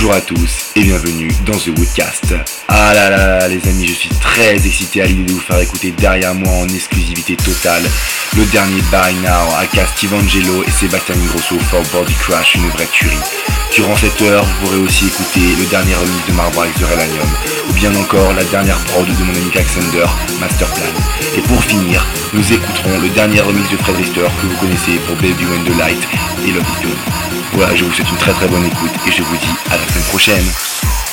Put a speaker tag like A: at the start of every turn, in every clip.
A: Bonjour à tous et bienvenue dans The Woodcast. Ah là là les amis, je suis très excité à l'idée de vous faire écouter derrière moi en exclusivité totale le dernier By Now aka Steve Angelo et Sébastien Grosso for Body Crash, une vraie tuerie. Durant cette heure, vous pourrez aussi écouter le dernier remix de Mark de Relanium, ou bien encore la dernière prod de mon ami Alexander, Masterplan. Et pour finir, nous écouterons le dernier remix de Fred Richter que vous connaissez pour Baby When Light et Love Is. Voilà, je vous souhaite une très très bonne écoute et je vous dis à la semaine prochaine.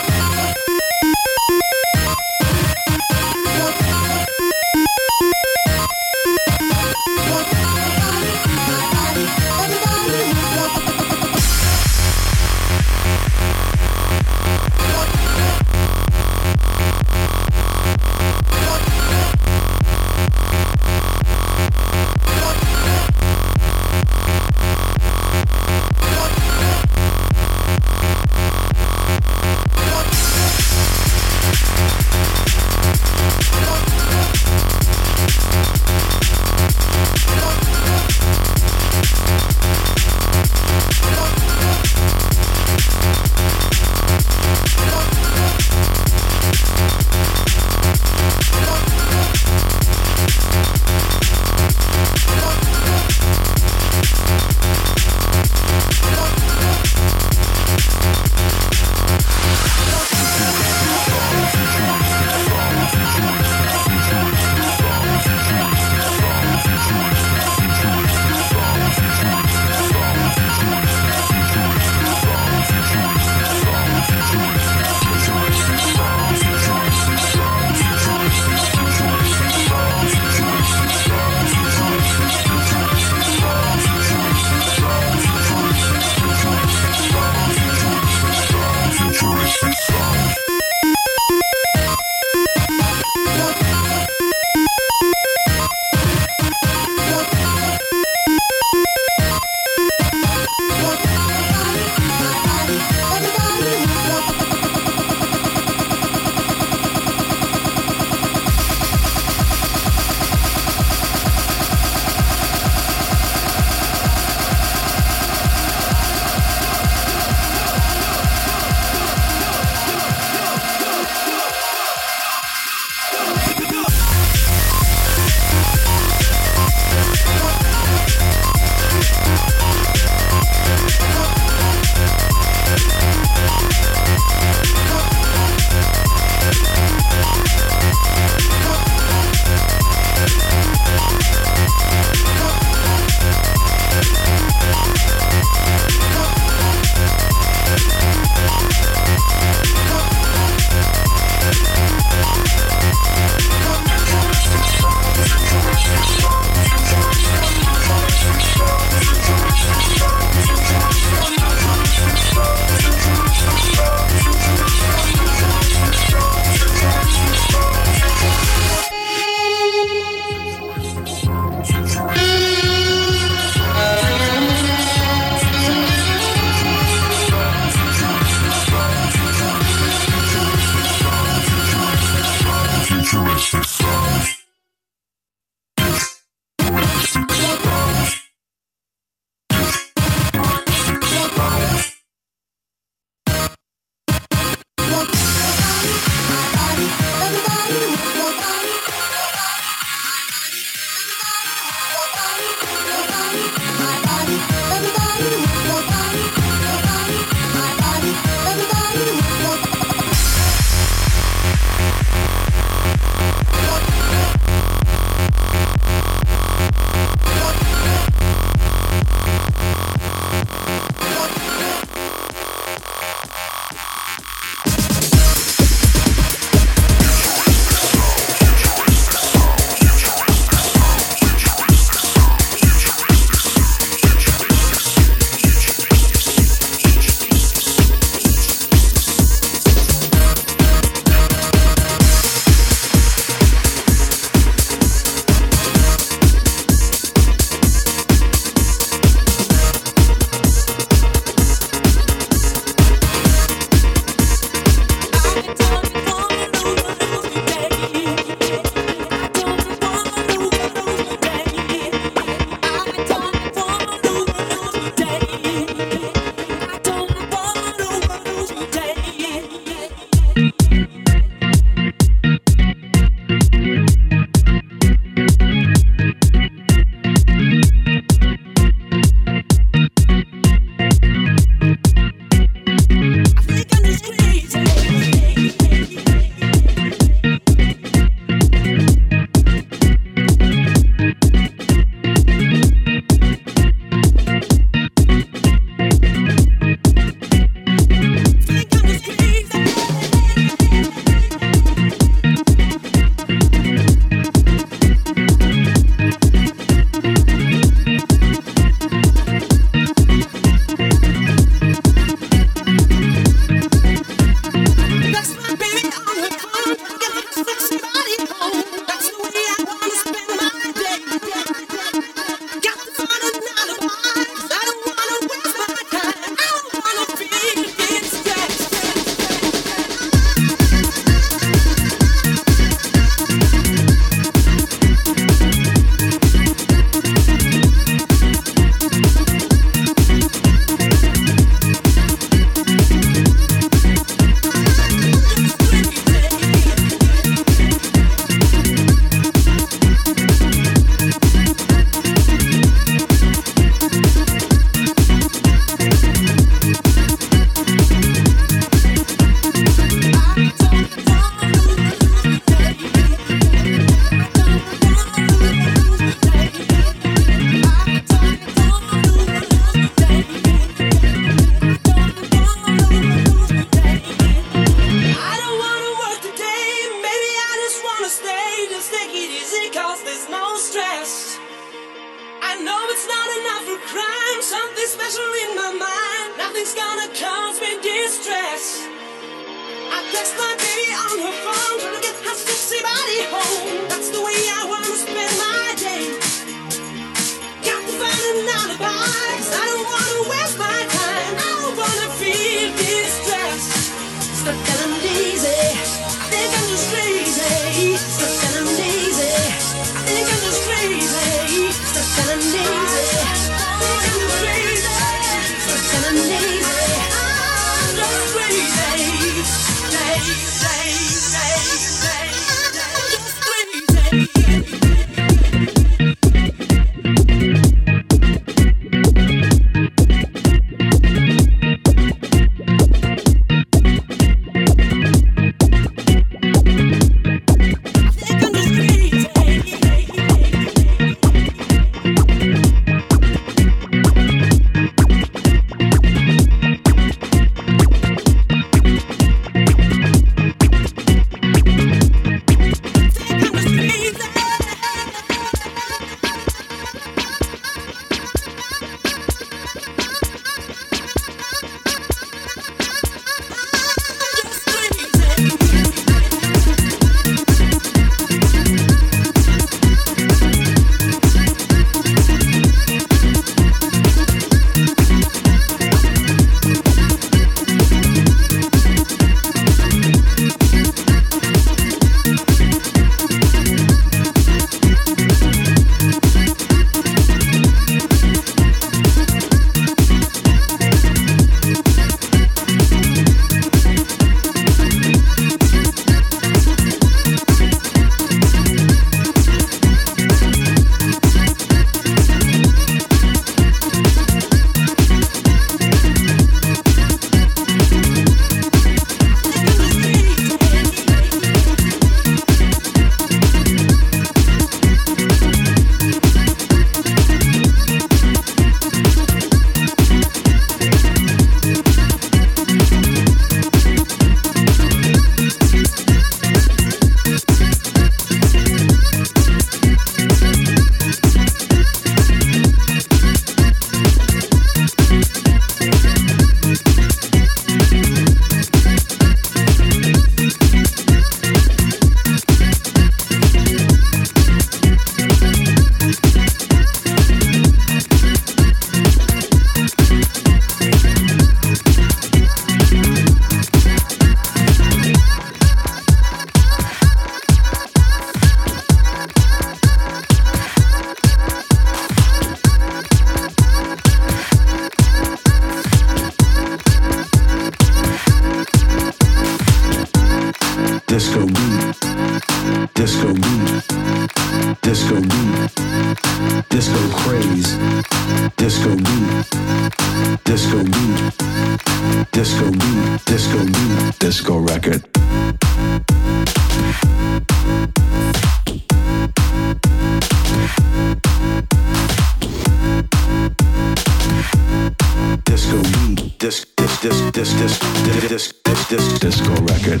B: this disc, this this this this disco record.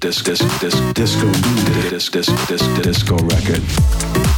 C: This disc, this
D: disco this disco record.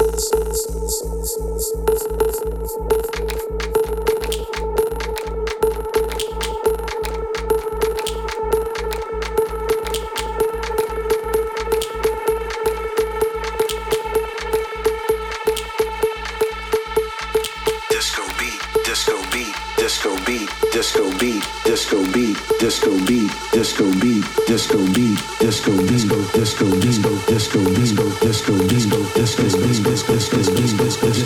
D: disco beat, disco disco disco disco disco disco disco disco disco disco disco disco disco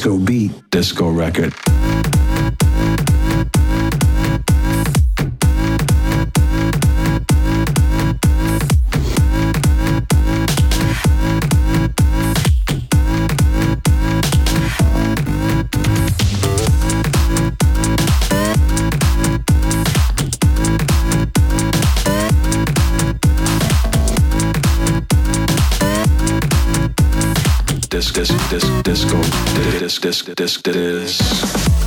D: disco beat, disco record. disc disco disc
E: disc disc disc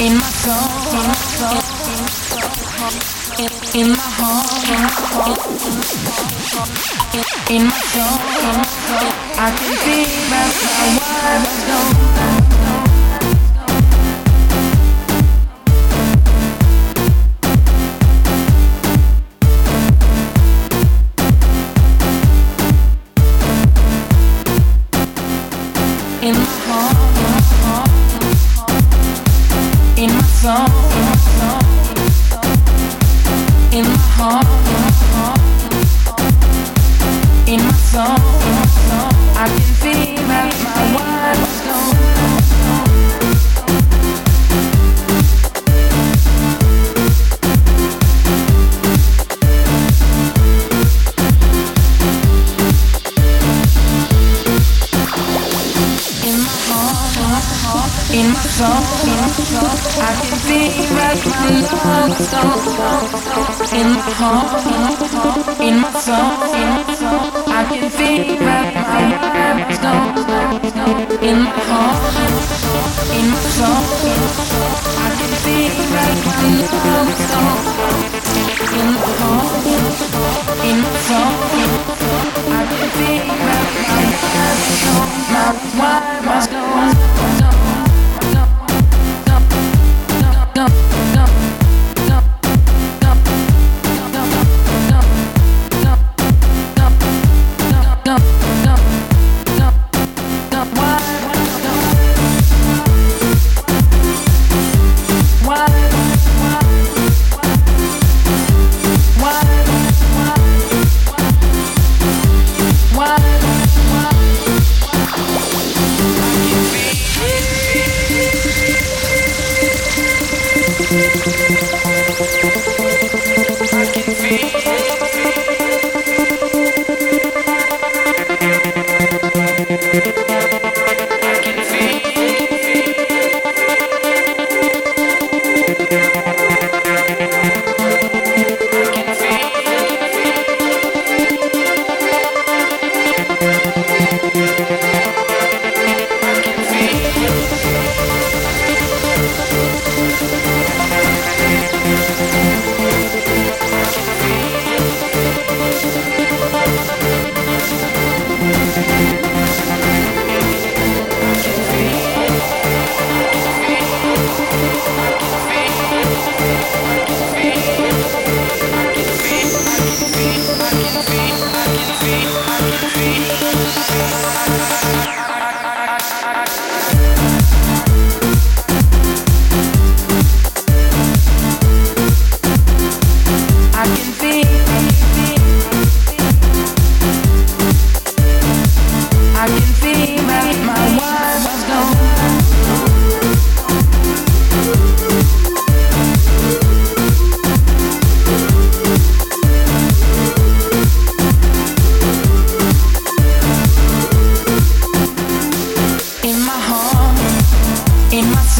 E: in my soul, in my soul, in my heart, in my soul, I can see that I was gone. in my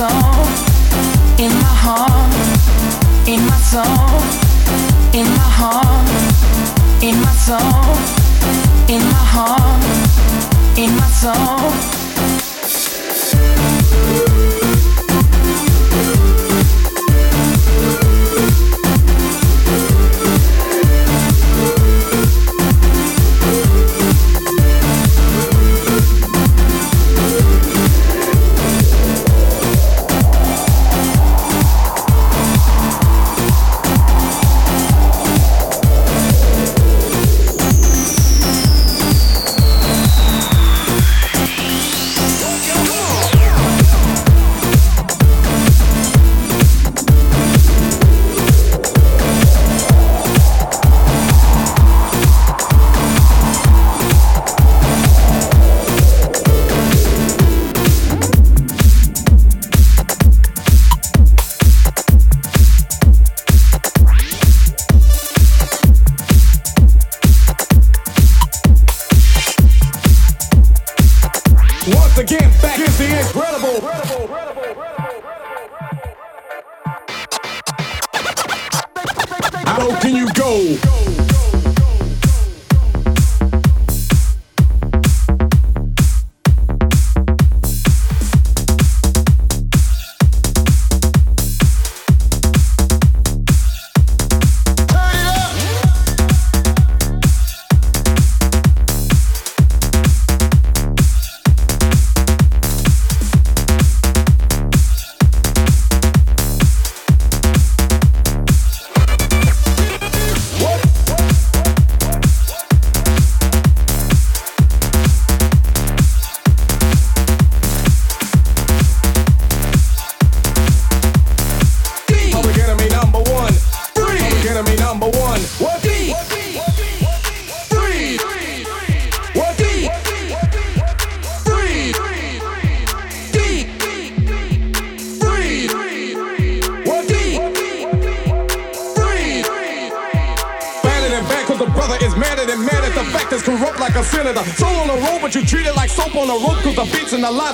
E: in my heart, in my soul, in my heart, in my soul, in my heart, in my soul.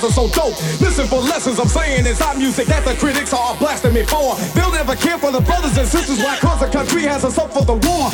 E: are so dope. Listen for lessons I'm saying it's hot music that the critics are blasting me for. They'll never care for the brothers and sisters why cause the country has a soul for the war.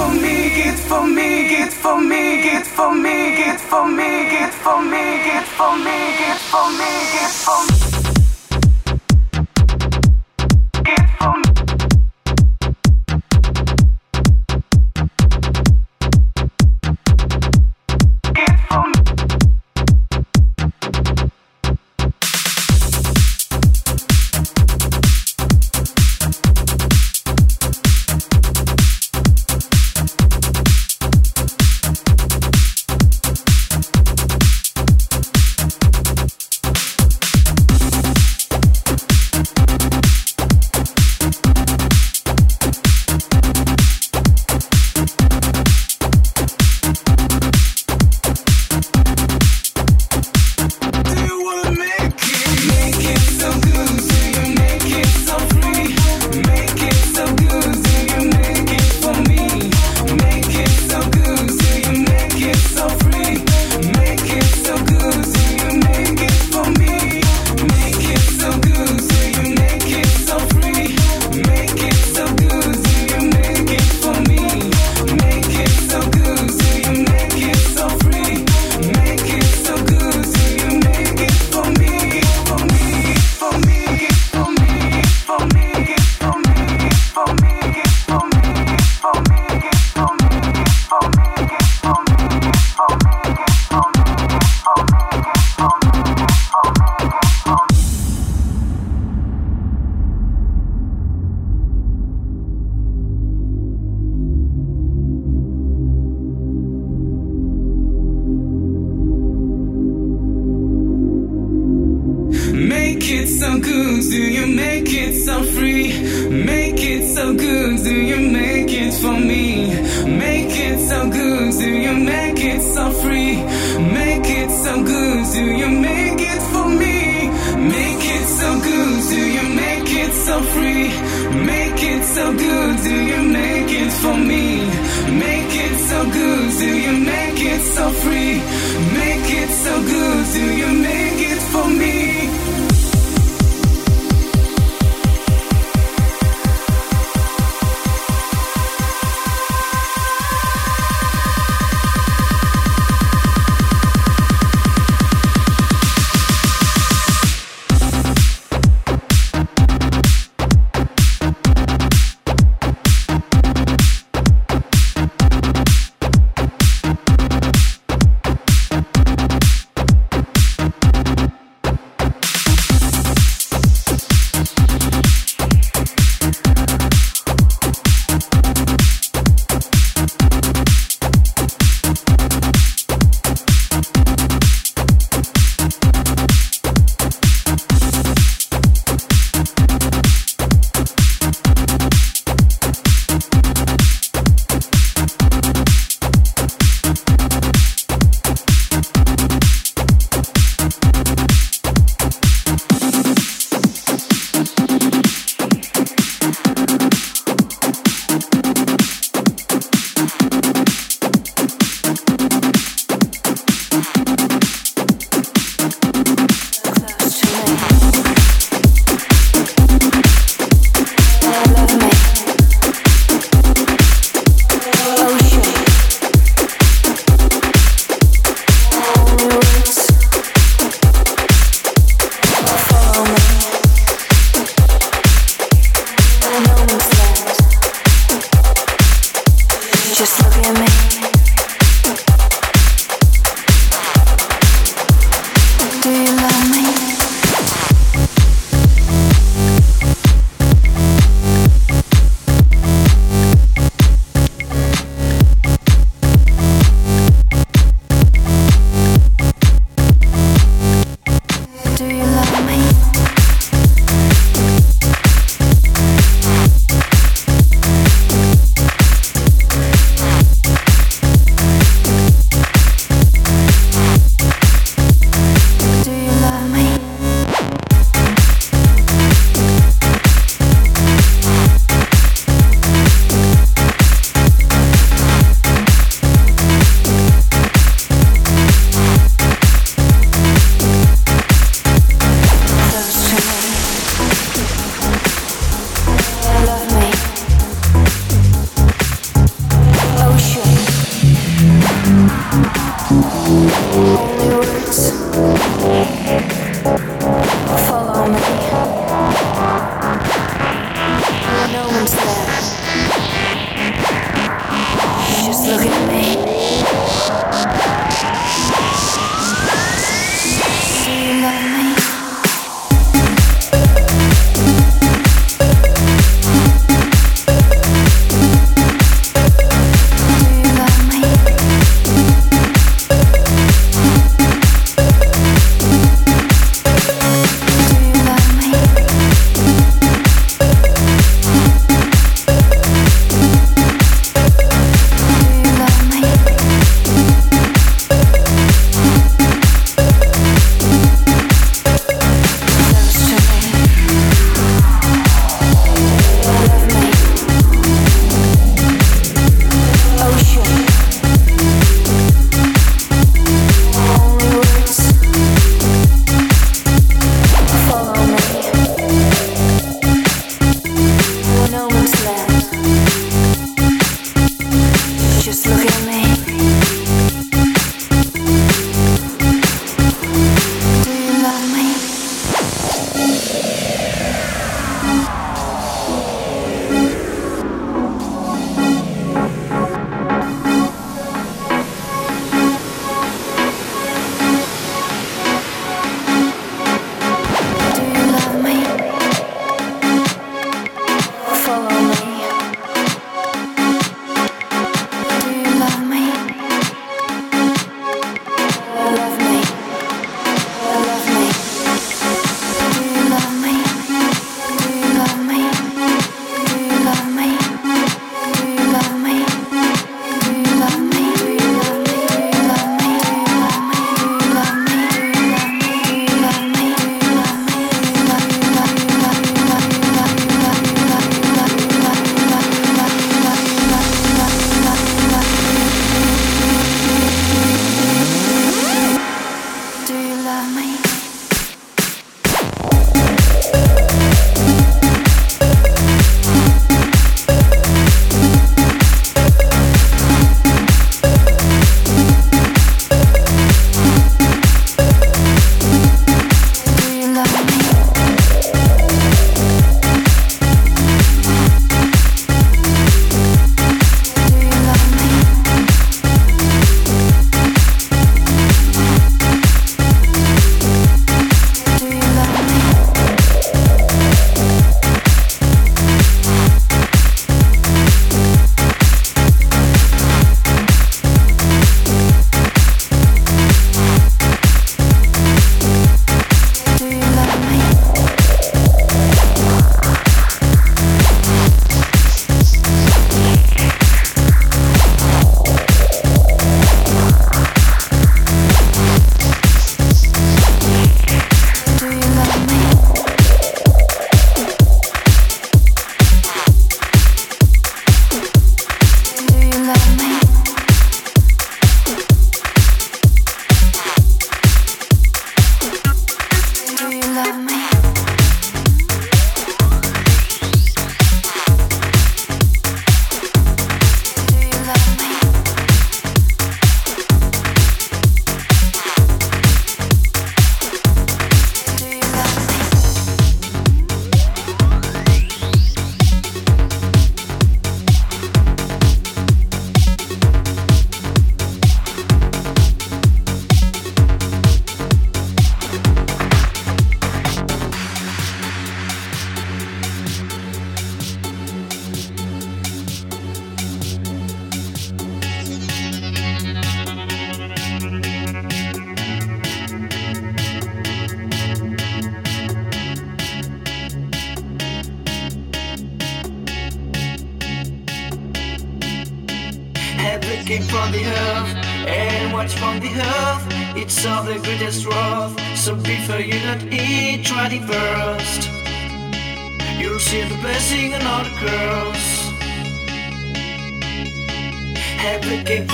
E: For me. Get for me. Get for me. Get for me. Get for me. Get for me. Get for me. Get for me. Get for me. So good, do you make it so free? Make it so good, do you make it for me? Make it so good, do you make it so free? Make it so good, do you make it for me? Make it so good, do you make it so free? Make it so good, do you make it for me? Make it so good, do you make it so free? Make it so good, do you make it for me?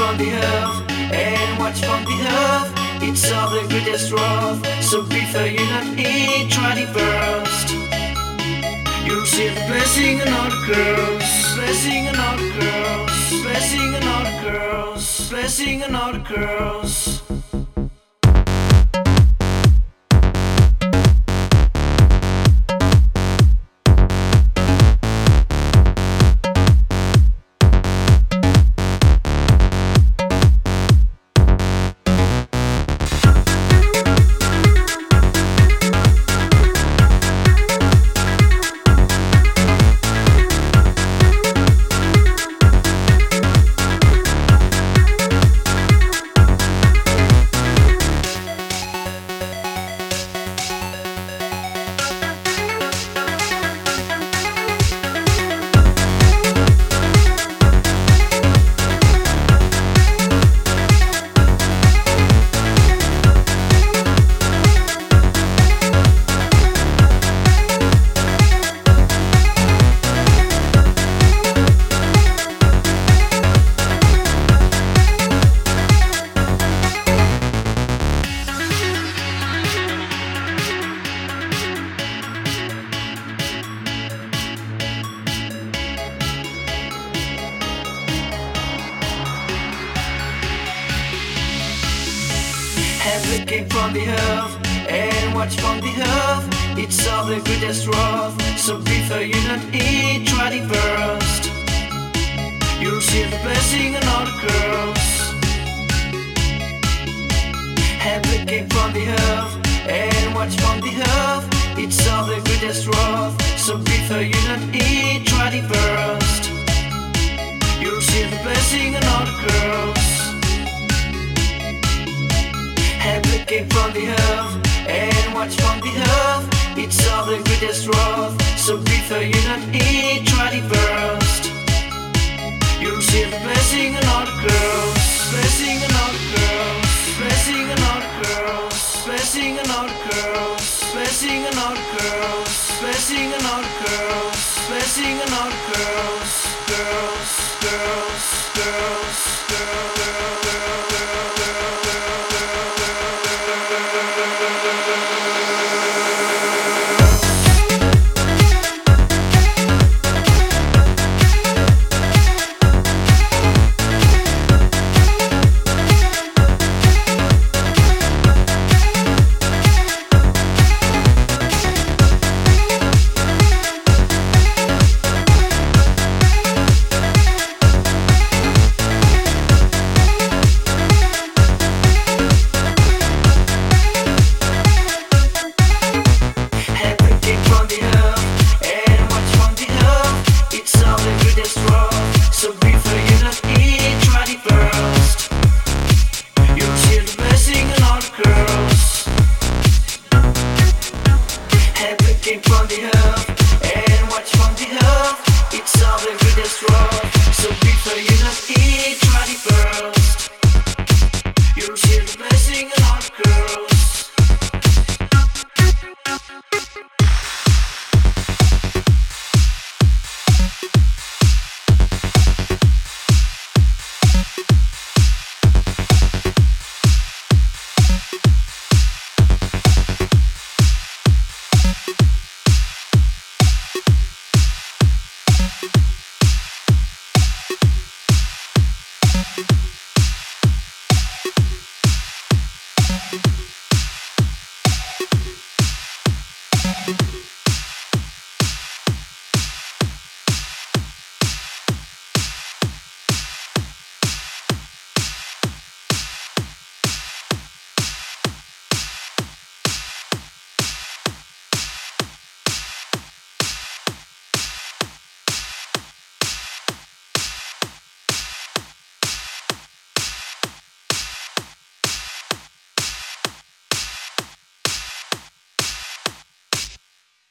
F: from the earth and watch from the earth. It's all the greatest wrath. So before you not eat, try the first. You'll see the blessing and all the curse. Blessing and all the curse. Blessing and all the curse. Blessing and all the curse.